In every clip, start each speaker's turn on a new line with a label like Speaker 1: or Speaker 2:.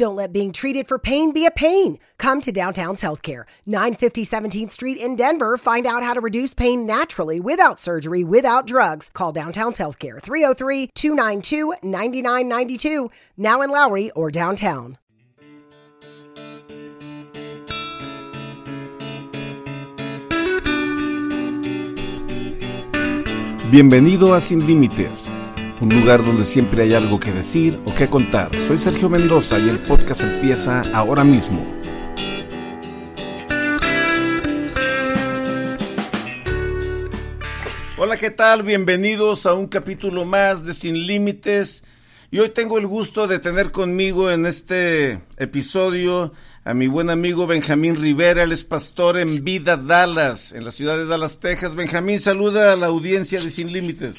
Speaker 1: Don't let being treated for pain be a pain. Come to Downtown's Healthcare, 950 17th Street in Denver. Find out how to reduce pain naturally without surgery, without drugs. Call Downtown's Healthcare, 303 292 9992, now in Lowry or downtown.
Speaker 2: Bienvenido a Sin Límites, un lugar donde siempre hay algo que decir o que contar. Soy Sergio Mendoza y el podcast empieza ahora mismo. Hola, ¿qué tal? Bienvenidos a un capítulo más de Sin Límites. Y hoy tengo el gusto de tener conmigo en este episodio a mi buen amigo Benjamín Rivera, él es pastor en Vida Dallas, en la ciudad de Dallas, Texas. Benjamín, saluda a la audiencia de Sin Límites.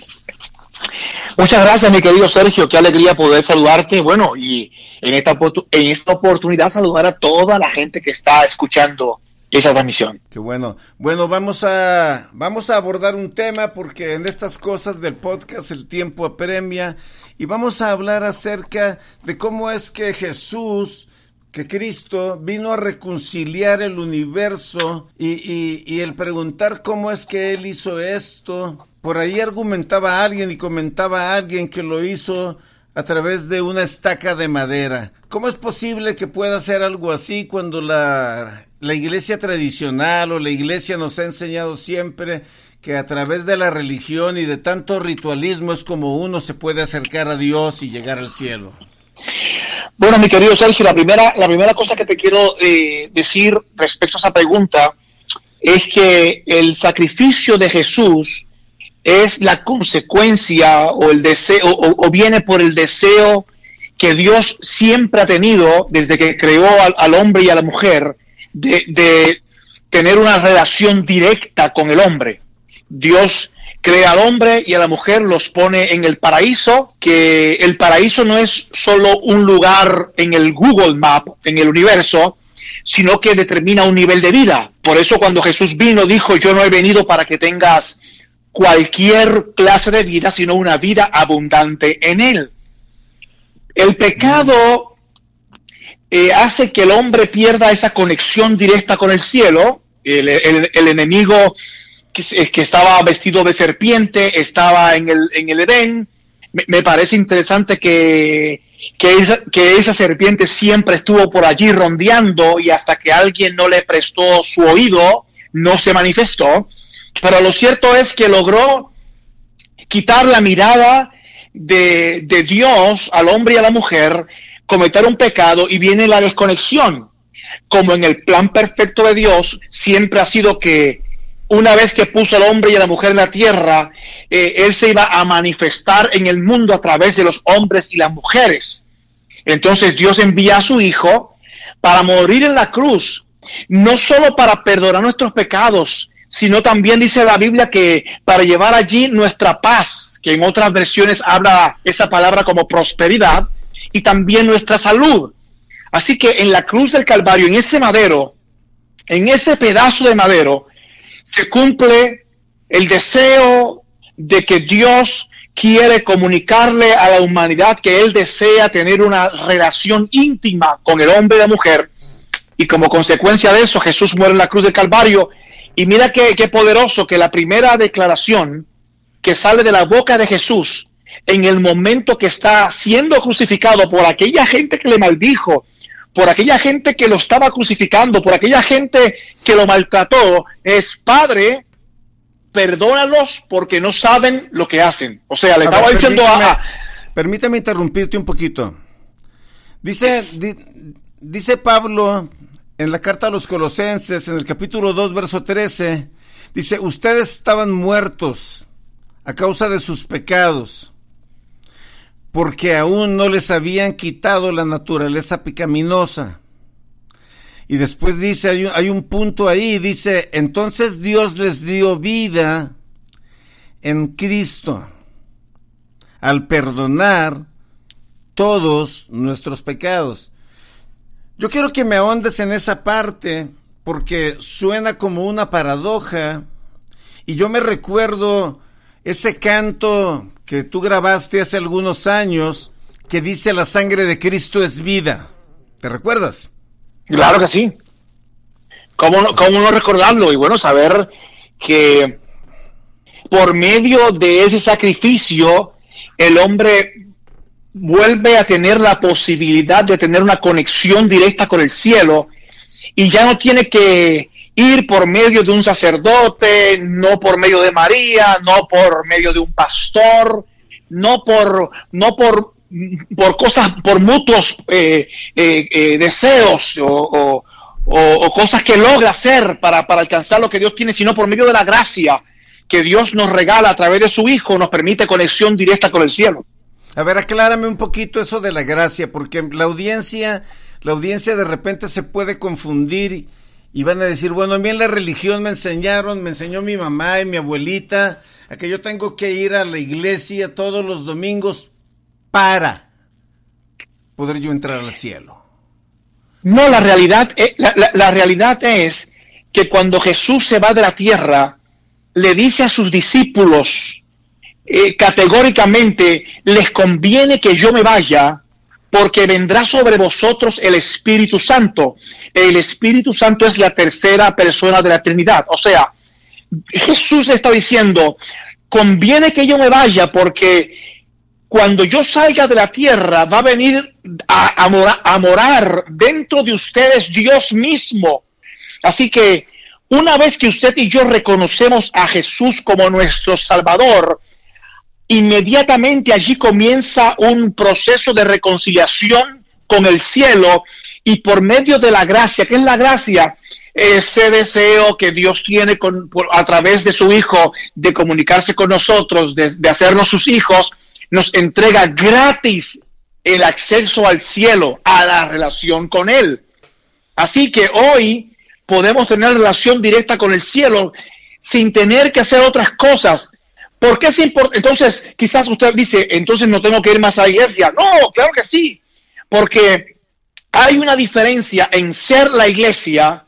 Speaker 3: Muchas gracias, mi querido Sergio, qué alegría poder saludarte. Bueno, y en esta, en esta oportunidad saludar a toda la gente que está escuchando esa transmisión.
Speaker 2: Qué bueno. Bueno, vamos a, vamos a abordar un tema porque en estas cosas del podcast el tiempo apremia y vamos a hablar acerca de cómo es que Jesús que Cristo vino a reconciliar el universo y, y, el preguntar cómo es que Él hizo esto. Por ahí argumentaba alguien y comentaba alguien que lo hizo a través de una estaca de madera. ¿Cómo es posible que pueda hacer algo así cuando la, la iglesia tradicional o la iglesia nos ha enseñado siempre que a través de la religión y de tanto ritualismo es como uno se puede acercar a Dios y llegar al cielo?
Speaker 3: Bueno, mi querido Sergio, la primera, la primera cosa que te quiero eh, decir respecto a esa pregunta es que el sacrificio de Jesús es la consecuencia o el deseo o, viene por el deseo que Dios siempre ha tenido desde que creó al, hombre y a la mujer de, de, tener una relación directa con el hombre. Dios crea al hombre y a la mujer, los pone en el paraíso, que el paraíso no es solo un lugar en el Google Map, en el universo, sino que determina un nivel de vida. Por eso cuando Jesús vino dijo, yo no he venido para que tengas cualquier clase de vida, sino una vida abundante en él. El pecado eh, hace que el hombre pierda esa conexión directa con el cielo. El, enemigo que, estaba vestido de serpiente, estaba en el, en el Edén. Me, parece interesante que, que, esa, que esa serpiente siempre estuvo por allí rondeando y hasta que alguien no le prestó su oído, no se manifestó. Pero lo cierto es que logró quitar la mirada de, de Dios al hombre y a la mujer, cometer un pecado y viene la desconexión. Como en el plan perfecto de Dios siempre ha sido que una vez que puso al hombre y a la mujer en la tierra, eh, Él se iba a manifestar en el mundo a través de los hombres y las mujeres. Entonces Dios envía a su Hijo para morir en la cruz, no solo para perdonar nuestros pecados, sino también dice la Biblia que para llevar allí nuestra paz, que en otras versiones habla esa palabra como prosperidad, y también nuestra salud. Así que en la cruz del Calvario, en ese madero, en ese pedazo de madero, se cumple el deseo de que Dios quiere comunicarle a la humanidad que Él desea tener una relación íntima con el hombre y la mujer. Y como consecuencia de eso, Jesús muere en la cruz del Calvario. Y mira qué, qué poderoso que la primera declaración que sale de la boca de Jesús en el momento que está siendo crucificado por aquella gente que le maldijo, por aquella gente que lo estaba crucificando, por aquella gente que lo maltrató, es Padre, perdónalos porque no saben lo que hacen. O sea, le estaba diciendo a...
Speaker 2: Permítame interrumpirte un poquito. Dice, dice Pablo en la carta a los Colosenses, en el capítulo 2, verso 13, dice, ustedes estaban muertos a causa de sus pecados porque aún no les habían quitado la naturaleza picaminosa. Y después dice, hay un, hay un, punto ahí, dice, entonces Dios les dio vida en Cristo al perdonar todos nuestros pecados. Yo quiero que me ahondes en esa parte porque suena como una paradoja y yo me recuerdo ese canto que tú grabaste hace algunos años que dice la sangre de Cristo es vida. ¿Te recuerdas?
Speaker 3: Claro que sí. ¿Cómo no, cómo no recordarlo? Y bueno, saber que por medio de ese sacrificio el hombre vuelve a tener la posibilidad de tener una conexión directa con el cielo y ya no tiene que ir por medio de un sacerdote, no por medio de María, no por medio de un pastor, no por, no por, por cosas, por mutuos eh, eh, eh, deseos o, cosas que logra hacer para, para alcanzar lo que Dios tiene, sino por medio de la gracia que Dios nos regala a través de su Hijo, nos permite conexión directa con el cielo.
Speaker 2: A ver, aclárame un poquito eso de la gracia, porque la audiencia, la audiencia de repente se puede confundir y van a decir, bueno, a mí en la religión me enseñaron, me enseñó mi mamá y mi abuelita, a que yo tengo que ir a la iglesia todos los domingos para poder yo entrar al cielo.
Speaker 3: No, la realidad, eh, la, realidad es que cuando Jesús se va de la tierra, le dice a sus discípulos eh, categóricamente, les conviene que yo me vaya porque vendrá sobre vosotros el Espíritu Santo. El Espíritu Santo es la tercera persona de la Trinidad. O sea, Jesús le está diciendo, conviene que yo me vaya porque cuando yo salga de la tierra va a venir a, a, morar dentro de ustedes Dios mismo. Así que una vez que usted y yo reconocemos a Jesús como nuestro Salvador, inmediatamente allí comienza un proceso de reconciliación con el cielo y por medio de la gracia, ¿qué es la gracia? Ese deseo que Dios tiene con, a través de su Hijo de comunicarse con nosotros, de, de hacernos sus hijos, nos entrega gratis el acceso al cielo, a la relación con Él. Así que hoy podemos tener relación directa con el cielo sin tener que hacer otras cosas ¿Por qué es importante? Entonces, quizás usted dice, entonces no tengo que ir más a la iglesia. No, claro que sí, porque hay una diferencia en ser la iglesia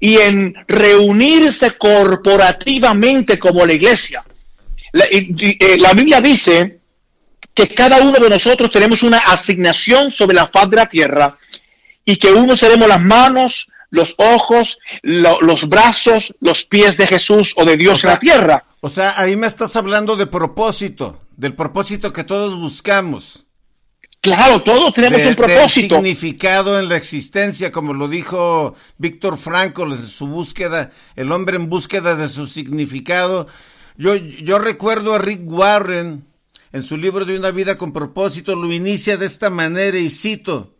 Speaker 3: y en reunirse corporativamente como la iglesia. La, eh, la, Biblia dice que cada uno de nosotros tenemos una asignación sobre la faz de la tierra y que uno seremos las manos, los ojos, los brazos, los pies de Jesús o de Dios en la tierra.
Speaker 2: O sea, ahí me estás hablando de propósito, del propósito que todos buscamos.
Speaker 3: Claro, todos tenemos un propósito.
Speaker 2: significado en la existencia, como lo dijo Víctor Franco en su búsqueda, el hombre en búsqueda de su significado. Yo, yo recuerdo a Rick Warren en su libro de una vida con propósito, lo inicia de esta manera y cito,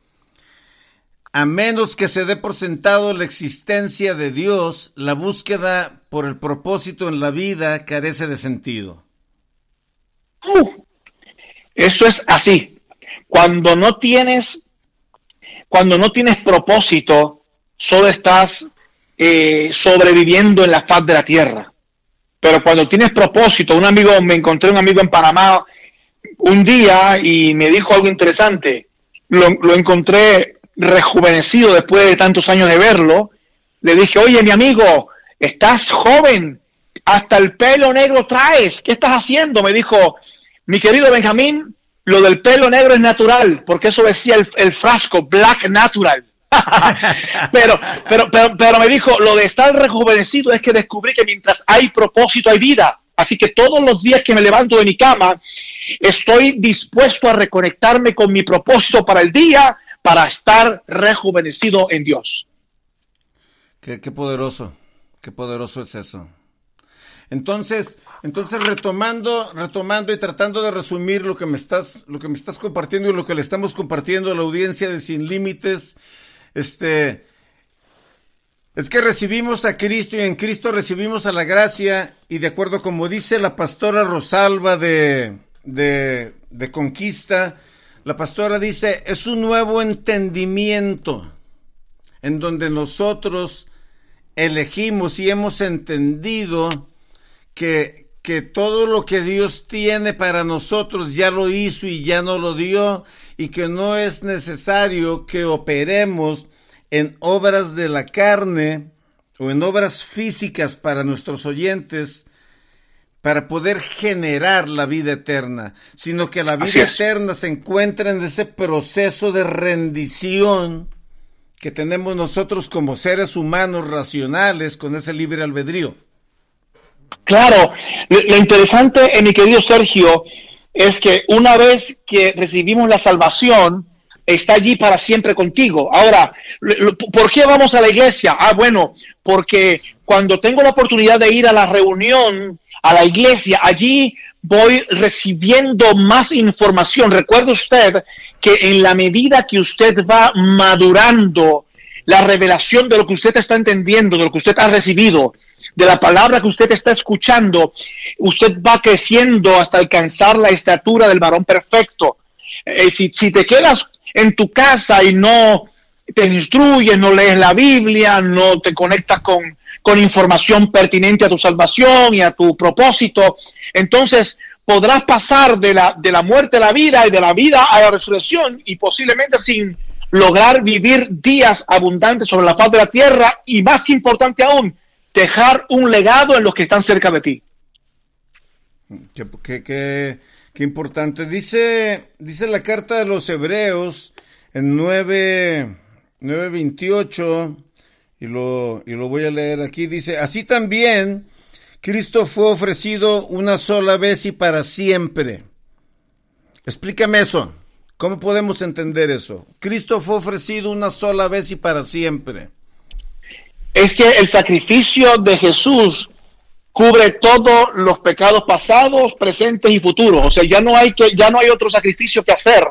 Speaker 2: a menos que se dé por sentado la existencia de Dios, la búsqueda por el propósito en la vida carece de sentido.
Speaker 3: eso es así. Cuando no tienes, cuando no tienes propósito, solo estás eh, sobreviviendo en la faz de la tierra. Pero cuando tienes propósito, un amigo, me encontré un amigo en Panamá un día y me dijo algo interesante. Lo, lo encontré rejuvenecido después de tantos años de verlo, le dije, oye, mi amigo, estás joven, hasta el pelo negro traes, ¿qué estás haciendo? Me dijo, mi querido Benjamín, lo del pelo negro es natural, porque eso decía el, frasco, black natural. pero, pero, pero, pero me dijo, lo de estar rejuvenecido es que descubrí que mientras hay propósito hay vida. Así que todos los días que me levanto de mi cama, estoy dispuesto a reconectarme con mi propósito para el día para estar rejuvenecido en Dios.
Speaker 2: Qué, poderoso, qué poderoso es eso. Entonces, entonces retomando, retomando y tratando de resumir lo que me estás, lo que me estás compartiendo y lo que le estamos compartiendo a la audiencia de Sin Límites, este, es que recibimos a Cristo y en Cristo recibimos a la gracia y de acuerdo como dice la pastora Rosalba de, de, de Conquista, la pastora dice, es un nuevo entendimiento en donde nosotros elegimos y hemos entendido que, que todo lo que Dios tiene para nosotros ya lo hizo y ya no lo dio y que no es necesario que operemos en obras de la carne o en obras físicas para nuestros oyentes, para poder generar la vida eterna, sino que la vida eterna se encuentra en ese proceso de rendición que tenemos nosotros como seres humanos racionales con ese libre albedrío.
Speaker 3: Claro, lo, interesante, eh, mi querido Sergio, es que una vez que recibimos la salvación, está allí para siempre contigo. Ahora, ¿por qué vamos a la iglesia? Ah, bueno, porque cuando tengo la oportunidad de ir a la reunión, a la iglesia, allí voy recibiendo más información. Recuerde usted que en la medida que usted va madurando la revelación de lo que usted está entendiendo, de lo que usted ha recibido, de la palabra que usted está escuchando, usted va creciendo hasta alcanzar la estatura del varón perfecto. Eh, si, si te quedas en tu casa y no te instruyes, no lees la Biblia, no te conectas con, con información pertinente a tu salvación y a tu propósito, entonces podrás pasar de la, de la muerte a la vida y de la vida a la resurrección y posiblemente sin lograr vivir días abundantes sobre la faz de la tierra y más importante aún, dejar un legado en los que están cerca de ti.
Speaker 2: Qué, qué, qué importante. Dice, dice la carta de los Hebreos en 9, 9.28 y lo, y lo voy a leer aquí. Dice, así también Cristo fue ofrecido una sola vez y para siempre. Explícame eso. ¿Cómo podemos entender eso? Cristo fue ofrecido una sola vez y para siempre.
Speaker 3: Es que el sacrificio de Jesús cubre todos los pecados pasados, presentes y futuros. O sea, ya no hay que, ya no hay otro sacrificio que hacer.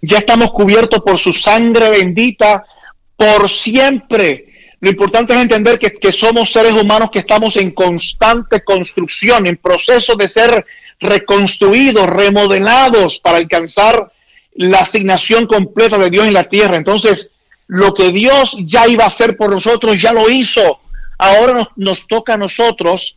Speaker 3: Ya estamos cubiertos por su sangre bendita por siempre. Lo importante es entender que, somos seres humanos que estamos en constante construcción, en proceso de ser reconstruidos, remodelados para alcanzar la asignación completa de Dios en la tierra. Entonces, lo que Dios ya iba a hacer por nosotros, ya lo hizo. Ahora nos, nos toca a nosotros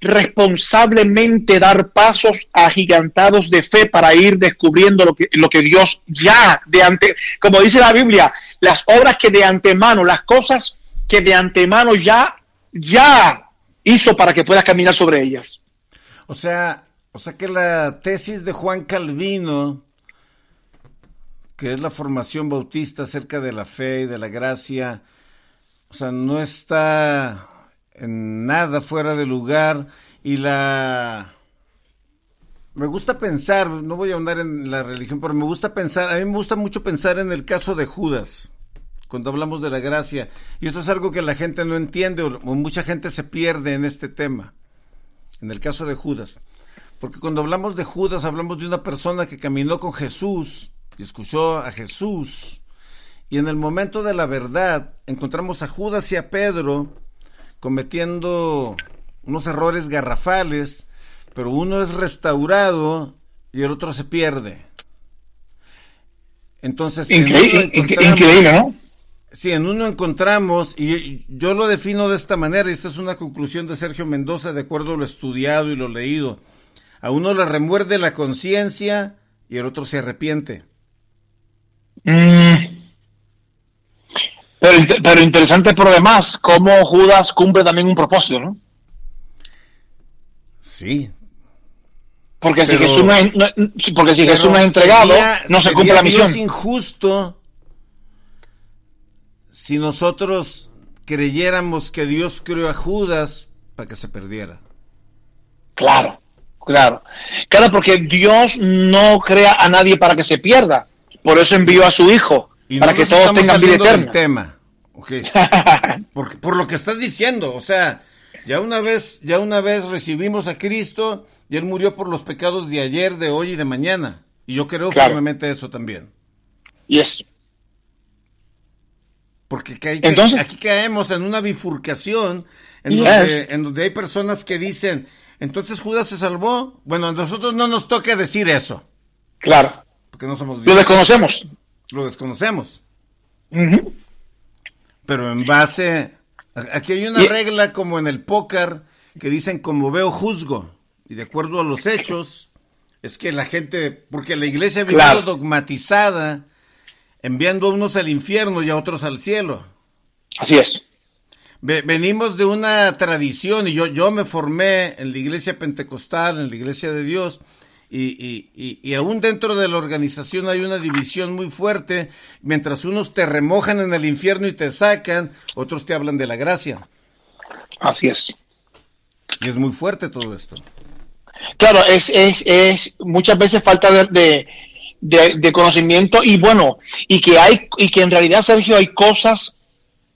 Speaker 3: responsablemente dar pasos agigantados de fe para ir descubriendo lo que, lo que Dios ya de ante, como dice la Biblia, las obras que de antemano, las cosas que de antemano ya, ya hizo para que puedas caminar sobre ellas.
Speaker 2: O sea, o sea que la tesis de Juan Calvino, que es la formación bautista acerca de la fe y de la gracia, o sea, no está nada fuera de lugar y la me gusta pensar, no voy a ahondar en la religión, pero me gusta pensar, a mí me gusta mucho pensar en el caso de Judas cuando hablamos de la gracia. Y esto es algo que la gente no entiende o, mucha gente se pierde en este tema, en el caso de Judas. Porque cuando hablamos de Judas hablamos de una persona que caminó con Jesús y escuchó a Jesús. Y en el momento de la verdad encontramos a Judas y a Pedro cometiendo unos errores garrafales, pero uno es restaurado y el otro se pierde. Entonces,
Speaker 3: increíble, ¿no?
Speaker 2: Sí, en uno encontramos, y yo lo defino de esta manera, y esta es una conclusión de Sergio Mendoza, de acuerdo a lo estudiado y lo leído. A uno le remuerde la conciencia y el otro se arrepiente.
Speaker 3: Mm. Pero, pero, interesante por demás, cómo Judas cumple también un propósito, ¿no?
Speaker 2: Sí.
Speaker 3: Porque si Jesús no es, porque si Jesús no es entregado, no se cumple la misión.
Speaker 2: Es injusto si nosotros creyéramos que Dios creó a Judas para que se perdiera.
Speaker 3: Claro, claro. Claro, porque Dios no crea a nadie para que se pierda. Por eso envió a su Hijo, para que todos tengan vida eterna.
Speaker 2: tema. por, por lo que estás diciendo, o sea, ya una vez, ya una vez recibimos a Cristo y Él murió por los pecados de ayer, de hoy y de mañana. Y yo creo firmemente eso también.
Speaker 3: Yes.
Speaker 2: Porque aquí caemos en una bifurcación en, donde, en donde hay personas que dicen, entonces Judas se salvó. Bueno, a nosotros no nos toca decir eso.
Speaker 3: Claro.
Speaker 2: Porque no somos
Speaker 3: Lo desconocemos.
Speaker 2: Lo desconocemos. Pero en base... Aquí hay una regla como en el póker que dicen como veo juzgo. Y de acuerdo a los hechos, es que la gente, porque la iglesia ha dogmatizada enviando a unos al infierno y a otros al cielo.
Speaker 3: Así es.
Speaker 2: Venimos de una tradición y yo, yo me formé en la iglesia pentecostal, en la iglesia de Dios, y, y, y, aún dentro de la organización hay una división muy fuerte, mientras unos te remojan en el infierno y te sacan, otros te hablan de la gracia.
Speaker 3: Así es.
Speaker 2: Y es muy fuerte todo esto.
Speaker 3: Claro, es, es, es muchas veces falta de, de, de, conocimiento y bueno, y que hay, y que en realidad, Sergio, hay cosas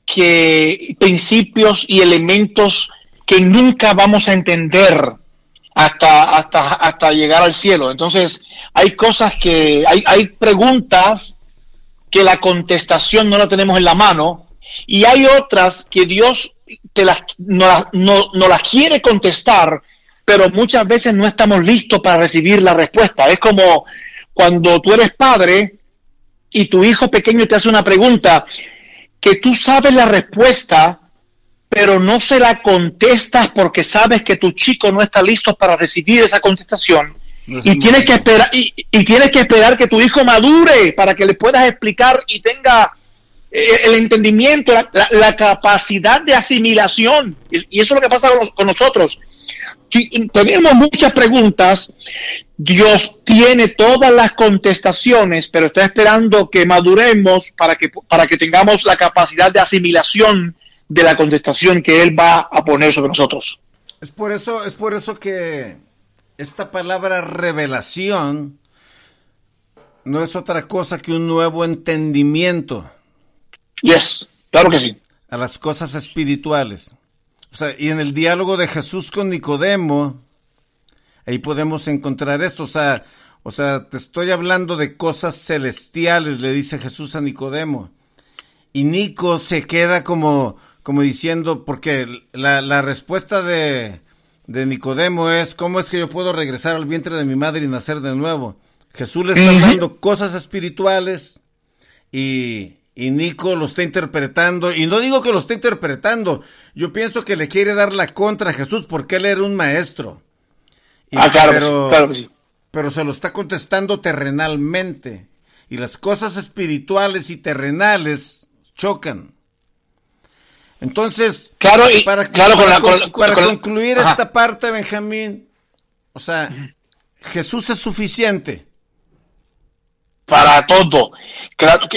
Speaker 3: que, principios y elementos que nunca vamos a entender hasta, hasta, hasta llegar al cielo. Entonces, hay cosas que, hay, hay preguntas que la contestación no la tenemos en la mano y hay otras que Dios te las, no, no, no las quiere contestar, pero muchas veces no estamos listos para recibir la respuesta. Es como cuando tú eres padre y tu hijo pequeño te hace una pregunta que tú sabes la respuesta, pero no se la contestas porque sabes que tu chico no está listo para recibir esa contestación. y tienes que esperar y, tienes que esperar que tu hijo madure para que le puedas explicar y tenga eh, el entendimiento, la, capacidad de asimilación. Y, eso es lo que pasa con, nosotros. Tenemos muchas preguntas. Dios tiene todas las contestaciones, pero está esperando que maduremos para que, para que tengamos la capacidad de asimilación de la contestación que Él va a poner sobre nosotros.
Speaker 2: Es por eso, es por eso que esta palabra revelación no es otra cosa que un nuevo entendimiento.
Speaker 3: Yes, claro que sí.
Speaker 2: A las cosas espirituales. O sea, y en el diálogo de Jesús con Nicodemo, ahí podemos encontrar esto. O sea, o sea, te estoy hablando de cosas celestiales, le dice Jesús a Nicodemo. Y Nico se queda como, como diciendo, porque la, la respuesta de, de, Nicodemo es, ¿cómo es que yo puedo regresar al vientre de mi madre y nacer de nuevo? Jesús le está hablando cosas espirituales y, y Nico lo está interpretando, y no digo que lo esté interpretando, yo pienso que le quiere dar la contra a Jesús porque él era un maestro.
Speaker 3: ah, claro, pero, claro sí.
Speaker 2: pero se lo está contestando terrenalmente. Y las cosas espirituales y terrenales chocan. Entonces,
Speaker 3: claro, y,
Speaker 2: para,
Speaker 3: claro,
Speaker 2: para, concluir esta parte, Benjamín, o sea, Jesús es suficiente.
Speaker 3: Para todo. Claro,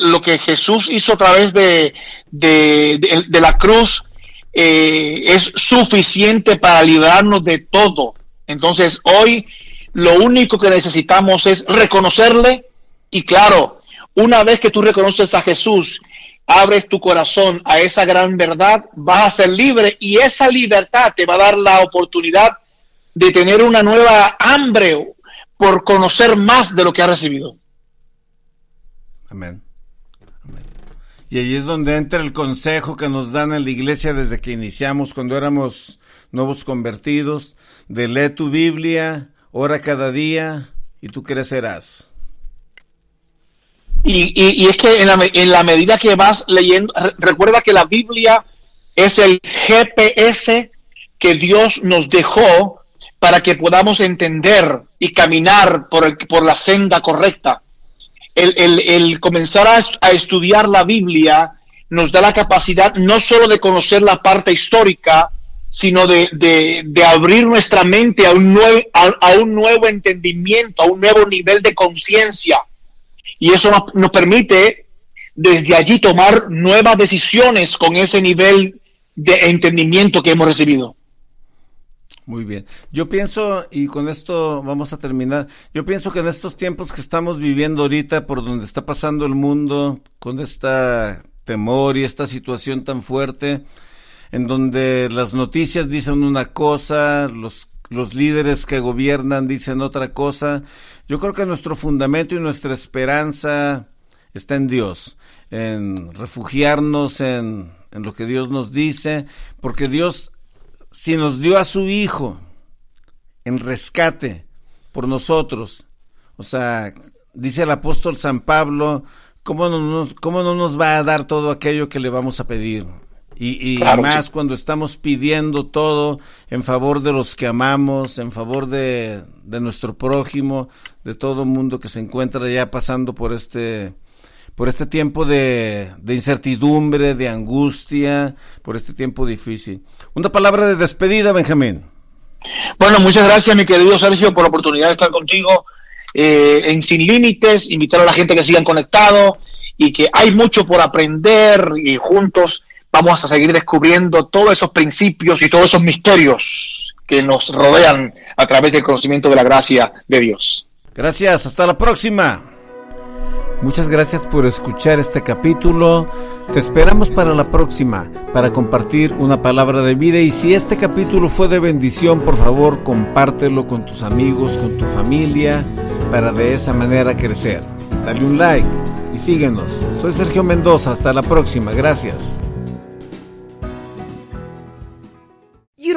Speaker 3: lo que Jesús hizo a través de, de, la cruz eh, es suficiente para librarnos de todo. Entonces, hoy lo único que necesitamos es reconocerle y claro, una vez que tú reconoces a Jesús abres tu corazón a esa gran verdad, vas a ser libre y esa libertad te va a dar la oportunidad de tener una nueva hambre por conocer más de lo que has recibido.
Speaker 2: Amén. Y ahí es donde entra el consejo que nos dan en la iglesia desde que iniciamos, cuando éramos nuevos convertidos, lee tu Biblia, ora cada día y tú crecerás.
Speaker 3: Y, es que en la, en la medida que vas leyendo, recuerda que la Biblia es el GPS que Dios nos dejó para que podamos entender y caminar por, el, por la senda correcta. El, el, comenzar a, estudiar la Biblia nos da la capacidad no solo de conocer la parte histórica, sino de, de, abrir nuestra mente a un, a un nuevo entendimiento, a un nuevo nivel de conciencia y eso nos, permite desde allí tomar nuevas decisiones con ese nivel de entendimiento que hemos recibido.
Speaker 2: Muy bien. Yo pienso, y con esto vamos a terminar, yo pienso que en estos tiempos que estamos viviendo ahorita, por donde está pasando el mundo, con esta temor y esta situación tan fuerte, en donde las noticias dicen una cosa, los, los líderes que gobiernan dicen otra cosa, yo creo que nuestro fundamento y nuestra esperanza está en Dios, en refugiarnos en, en lo que Dios nos dice, porque Dios, si nos dio a su Hijo en rescate por nosotros, o sea, dice el apóstol San Pablo, ¿cómo no, cómo no nos va a dar todo aquello que le vamos a pedir? Y, más cuando estamos pidiendo todo en favor de los que amamos, en favor de, de nuestro prójimo, de todo mundo que se encuentra ya pasando por este, por este tiempo de, de incertidumbre, de angustia, por este tiempo difícil. Una palabra de despedida, Benjamín.
Speaker 3: Bueno, muchas gracias, mi querido Sergio, por la oportunidad de estar contigo eh, en Sin Límites, invitar a la gente que sigan conectados y que hay mucho por aprender y juntos vamos a seguir descubriendo todos esos principios y todos esos misterios que nos rodean a través del conocimiento de la gracia de Dios.
Speaker 2: Gracias, hasta la próxima. Muchas gracias por escuchar este capítulo. Te esperamos para la próxima, para compartir una palabra de vida. Y si este capítulo fue de bendición, por favor, compártelo con tus amigos, con tu familia, para de esa manera crecer. Dale un like y síguenos. Soy Sergio Mendoza. Hasta la próxima. Gracias.